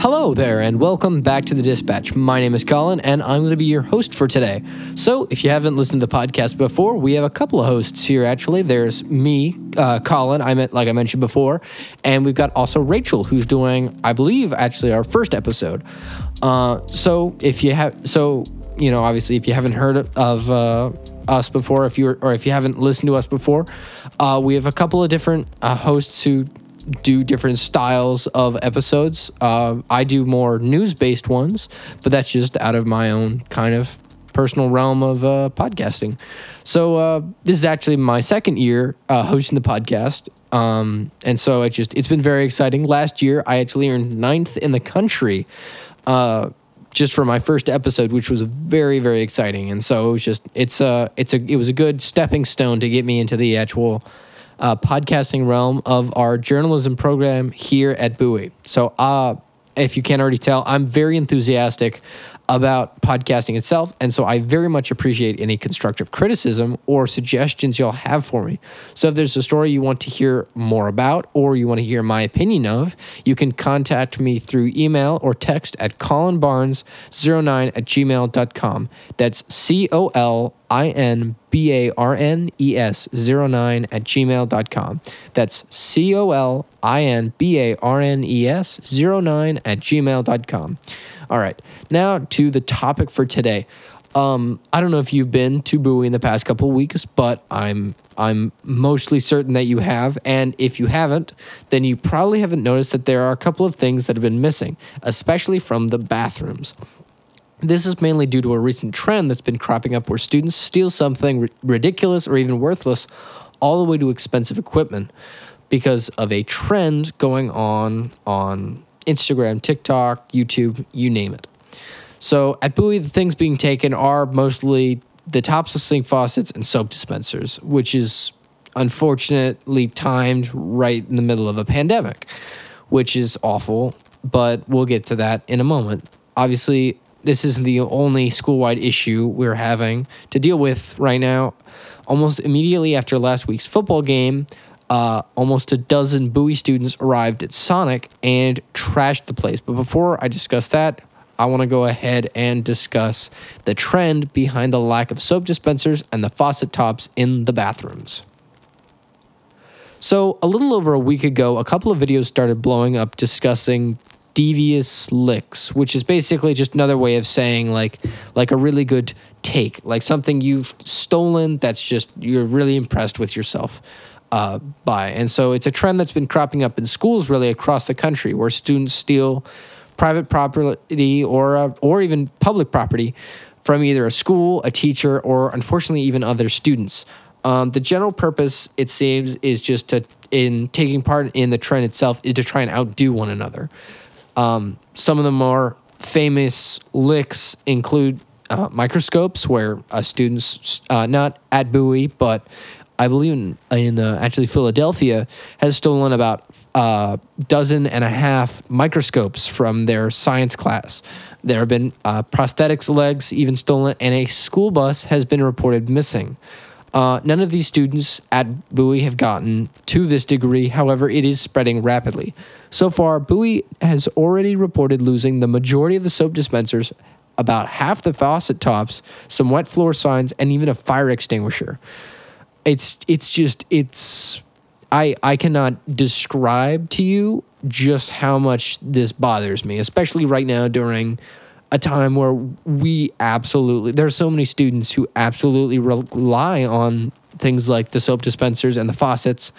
Hello there, and welcome back to the Dispatch. My name is Colin, and I'm going to be your host for today. So, if you haven't listened to the podcast before, we have a couple of hosts here. Actually, there's me, uh, Colin. I meant, like I mentioned before, and we've got also Rachel, who's doing, I believe, actually our first episode. Uh, so, if you have, so you know, obviously, if you haven't heard of uh, us before, if you're or if you haven't listened to us before, uh, we have a couple of different uh, hosts who do different styles of episodes. Uh, I do more news based ones, but that's just out of my own kind of personal realm of uh, podcasting. So uh, this is actually my second year uh, hosting the podcast. Um, and so it just it's been very exciting. Last year I actually earned ninth in the country uh, just for my first episode, which was very very exciting. And so it was just it's a it's a it was a good stepping stone to get me into the actual uh, podcasting realm of our journalism program here at Bowie. So, uh, if you can't already tell, I'm very enthusiastic about podcasting itself. And so I very much appreciate any constructive criticism or suggestions you'll have for me. So if there's a story you want to hear more about or you want to hear my opinion of, you can contact me through email or text at colinbarnes09 at gmail.com. That's C O L I N B A R N E S 09 at gmail.com. That's C O L I N B A R N E S 09 at gmail.com. All right, now to the topic for today. Um, I don't know if you've been to Bowie in the past couple weeks, but I'm I'm mostly certain that you have. And if you haven't, then you probably haven't noticed that there are a couple of things that have been missing, especially from the bathrooms. This is mainly due to a recent trend that's been cropping up where students steal something r- ridiculous or even worthless all the way to expensive equipment because of a trend going on on Instagram, TikTok, YouTube, you name it. So at Bowie, the things being taken are mostly the tops of sink faucets and soap dispensers, which is unfortunately timed right in the middle of a pandemic, which is awful, but we'll get to that in a moment. Obviously, this isn't the only school wide issue we're having to deal with right now. Almost immediately after last week's football game, uh, almost a dozen Bowie students arrived at Sonic and trashed the place. But before I discuss that, I want to go ahead and discuss the trend behind the lack of soap dispensers and the faucet tops in the bathrooms. So, a little over a week ago, a couple of videos started blowing up discussing devious licks, which is basically just another way of saying like like a really good take, like something you've stolen that's just you're really impressed with yourself uh, by. And so it's a trend that's been cropping up in schools really across the country where students steal private property or uh, or even public property from either a school, a teacher, or unfortunately even other students. Um, the general purpose, it seems, is just to in taking part in the trend itself is to try and outdo one another. Um, some of the more famous licks include uh, microscopes, where uh, students, uh, not at Bowie, but I believe in, in uh, actually Philadelphia, has stolen about a uh, dozen and a half microscopes from their science class. There have been uh, prosthetics legs even stolen, and a school bus has been reported missing. Uh, none of these students at Bowie have gotten to this degree, however, it is spreading rapidly. So far, Bowie has already reported losing the majority of the soap dispensers, about half the faucet tops, some wet floor signs, and even a fire extinguisher it's it's just it's I I cannot describe to you just how much this bothers me, especially right now during a time where we absolutely there's so many students who absolutely rely on things like the soap dispensers and the faucets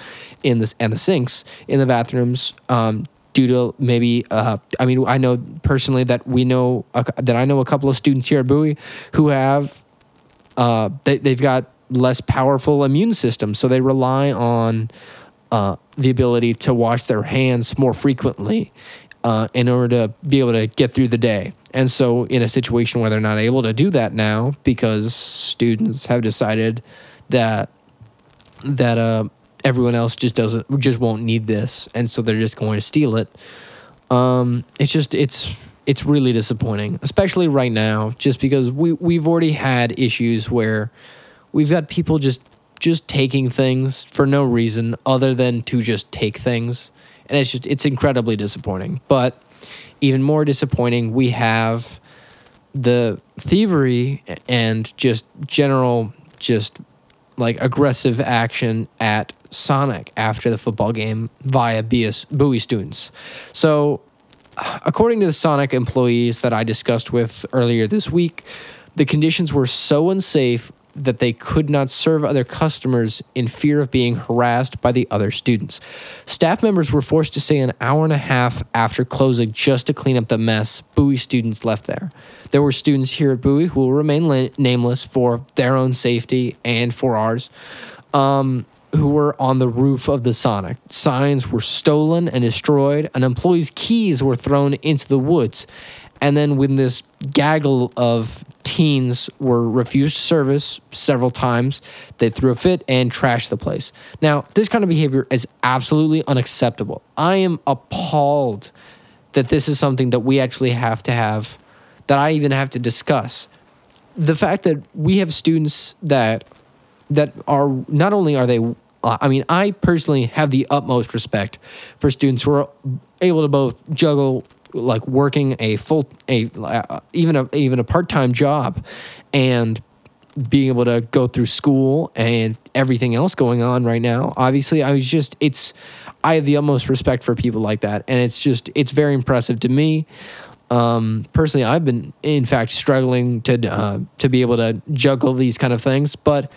in this and the sinks in the bathrooms um, due to maybe uh, I mean I know personally that we know uh, that I know a couple of students here at Bowie who have uh, they, they've got less powerful immune systems so they rely on uh, the ability to wash their hands more frequently uh, in order to be able to get through the day. And so, in a situation where they're not able to do that now because students have decided that that uh, everyone else just doesn't just won't need this, and so they're just going to steal it. Um, it's just it's it's really disappointing, especially right now, just because we we've already had issues where we've got people just just taking things for no reason other than to just take things. And it's just, it's incredibly disappointing. But even more disappointing, we have the thievery and just general, just like aggressive action at Sonic after the football game via Bowie students. So, according to the Sonic employees that I discussed with earlier this week, the conditions were so unsafe that they could not serve other customers in fear of being harassed by the other students. Staff members were forced to stay an hour and a half after closing just to clean up the mess Bowie students left there. There were students here at Bowie who will remain la- nameless for their own safety and for ours. Um, who were on the roof of the Sonic. Signs were stolen and destroyed, and employees' keys were thrown into the woods. And then, when this gaggle of teens were refused service several times, they threw a fit and trashed the place. Now, this kind of behavior is absolutely unacceptable. I am appalled that this is something that we actually have to have, that I even have to discuss. The fact that we have students that that are not only are they I mean, I personally have the utmost respect for students who are able to both juggle like working a full a uh, even a even a part-time job and being able to go through school and everything else going on right now. Obviously i was just it's i have the utmost respect for people like that. And it's just it's very impressive to me. Um, personally i've been in fact struggling to uh, to be able to juggle these kind of things. But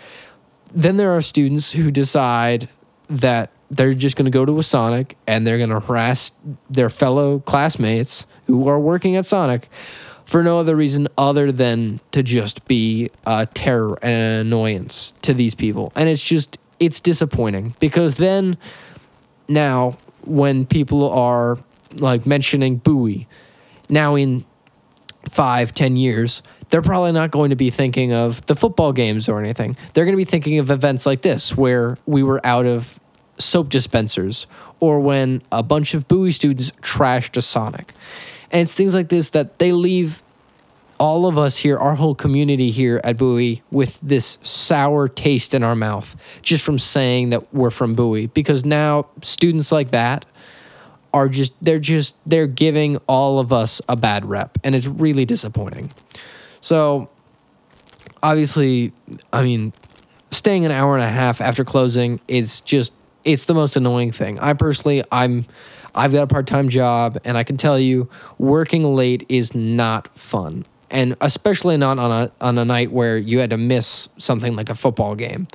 then there are students who decide that they're just going to go to a Sonic and they're going to harass their fellow classmates who are working at Sonic for no other reason other than to just be a terror and an annoyance to these people. And it's just, it's disappointing because then now when people are like mentioning Bowie, now in five, ten years, they're probably not going to be thinking of the football games or anything. They're going to be thinking of events like this where we were out of soap dispensers or when a bunch of Bowie students trashed a Sonic. And it's things like this that they leave all of us here, our whole community here at Bowie, with this sour taste in our mouth just from saying that we're from Bowie. Because now students like that are just, they're just, they're giving all of us a bad rep. And it's really disappointing. So, obviously, I mean, staying an hour and a half after closing is just it's the most annoying thing. I personally, I'm, I've got a part time job, and I can tell you, working late is not fun, and especially not on a on a night where you had to miss something like a football game.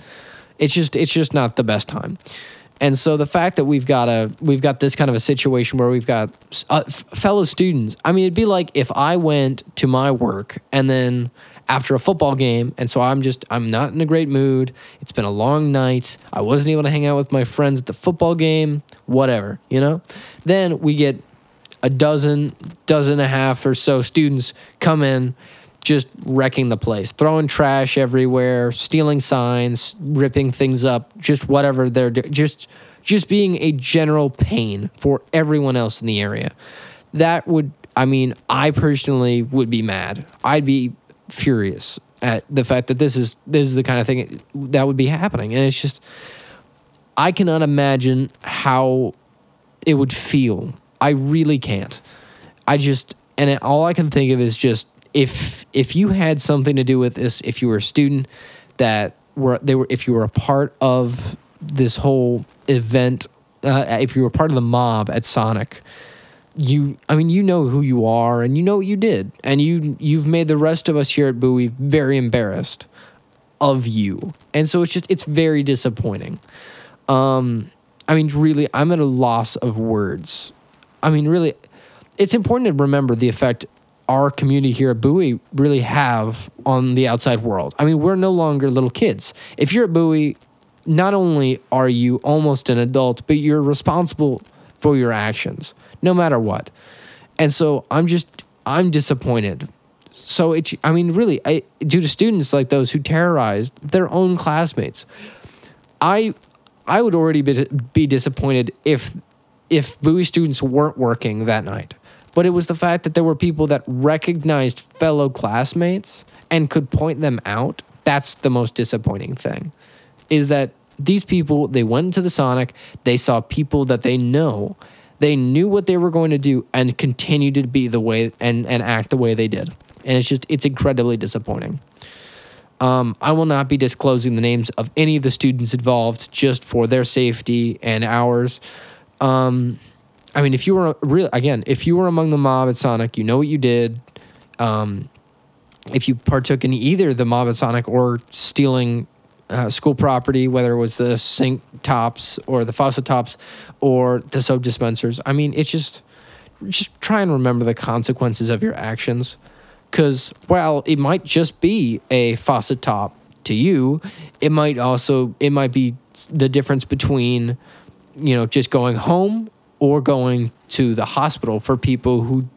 It's just it's just not the best time. And so the fact that we've got a we've got this kind of a situation where we've got uh, f- fellow students. I mean, it'd be like if I went to my work and then after a football game. And so I'm just, I'm not in a great mood. It's been a long night. I wasn't able to hang out with my friends at the football game, whatever, you know? Then we get a dozen, dozen and a half or so students come in just wrecking the place, throwing trash everywhere, stealing signs, ripping things up, just whatever they're doing, just just being a general pain for everyone else in the area. That would I mean, I personally would be mad. I'd be furious at the fact that this is this is the kind of thing that would be happening, and it's just I cannot imagine how it would feel. I really can't. I just and it, all I can think of is just if if you had something to do with this, if you were a student that were they were if you were a part of this whole event, uh, if you were part of the mob at Sonic, you I mean you know who you are and you know what you did and you you've made the rest of us here at Bowie very embarrassed of you. And so it's just it's very disappointing. Um I mean really I'm at a loss of words. I mean really it's important to remember the effect our community here at Bowie really have on the outside world. I mean, we're no longer little kids. If you're at Bowie, not only are you almost an adult, but you're responsible for your actions no matter what. And so I'm just I'm disappointed. So it's I mean really I, due to students like those who terrorized their own classmates. I I would already be, be disappointed if if Bowie students weren't working that night. But it was the fact that there were people that recognized fellow classmates and could point them out. That's the most disappointing thing. is that these people they went to the Sonic, they saw people that they know, they knew what they were going to do, and continued to be the way and and act the way they did, and it's just it's incredibly disappointing. Um, I will not be disclosing the names of any of the students involved just for their safety and ours. Um, I mean, if you were real again, if you were among the mob at Sonic, you know what you did. Um, if you partook in either the mob at Sonic or stealing uh, school property, whether it was the sink tops or the faucet tops or the soap dispensers, I mean, it's just just try and remember the consequences of your actions. Because while it might just be a faucet top to you, it might also it might be the difference between you know just going home or going to the hospital for people who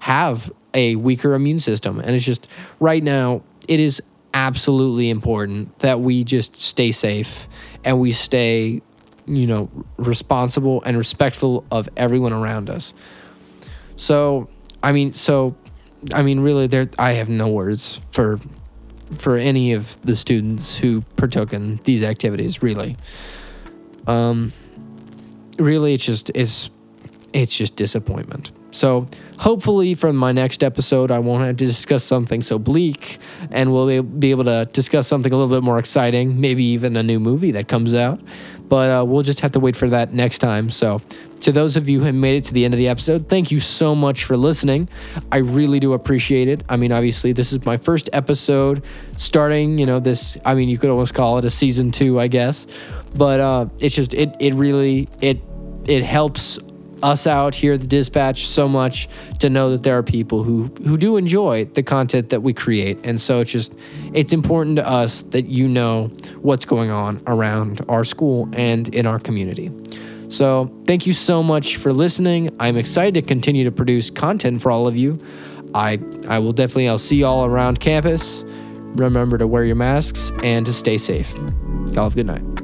have a weaker immune system. And it's just right now it is absolutely important that we just stay safe and we stay you know responsible and respectful of everyone around us. So, I mean, so I mean, really, there. I have no words for for any of the students who partook in these activities. Really, um, really, it's just it's it's just disappointment. So hopefully, from my next episode, I won't have to discuss something so bleak, and we'll be able to discuss something a little bit more exciting, maybe even a new movie that comes out. But uh, we'll just have to wait for that next time. So to those of you who made it to the end of the episode, thank you so much for listening. I really do appreciate it. I mean, obviously, this is my first episode starting, you know, this, I mean, you could almost call it a season two, I guess. But uh, it's just, it, it really, it, it helps us out here at the dispatch so much to know that there are people who who do enjoy the content that we create and so it's just it's important to us that you know what's going on around our school and in our community so thank you so much for listening. I'm excited to continue to produce content for all of you. I I will definitely I'll see you all around campus. Remember to wear your masks and to stay safe. Y'all have a good night.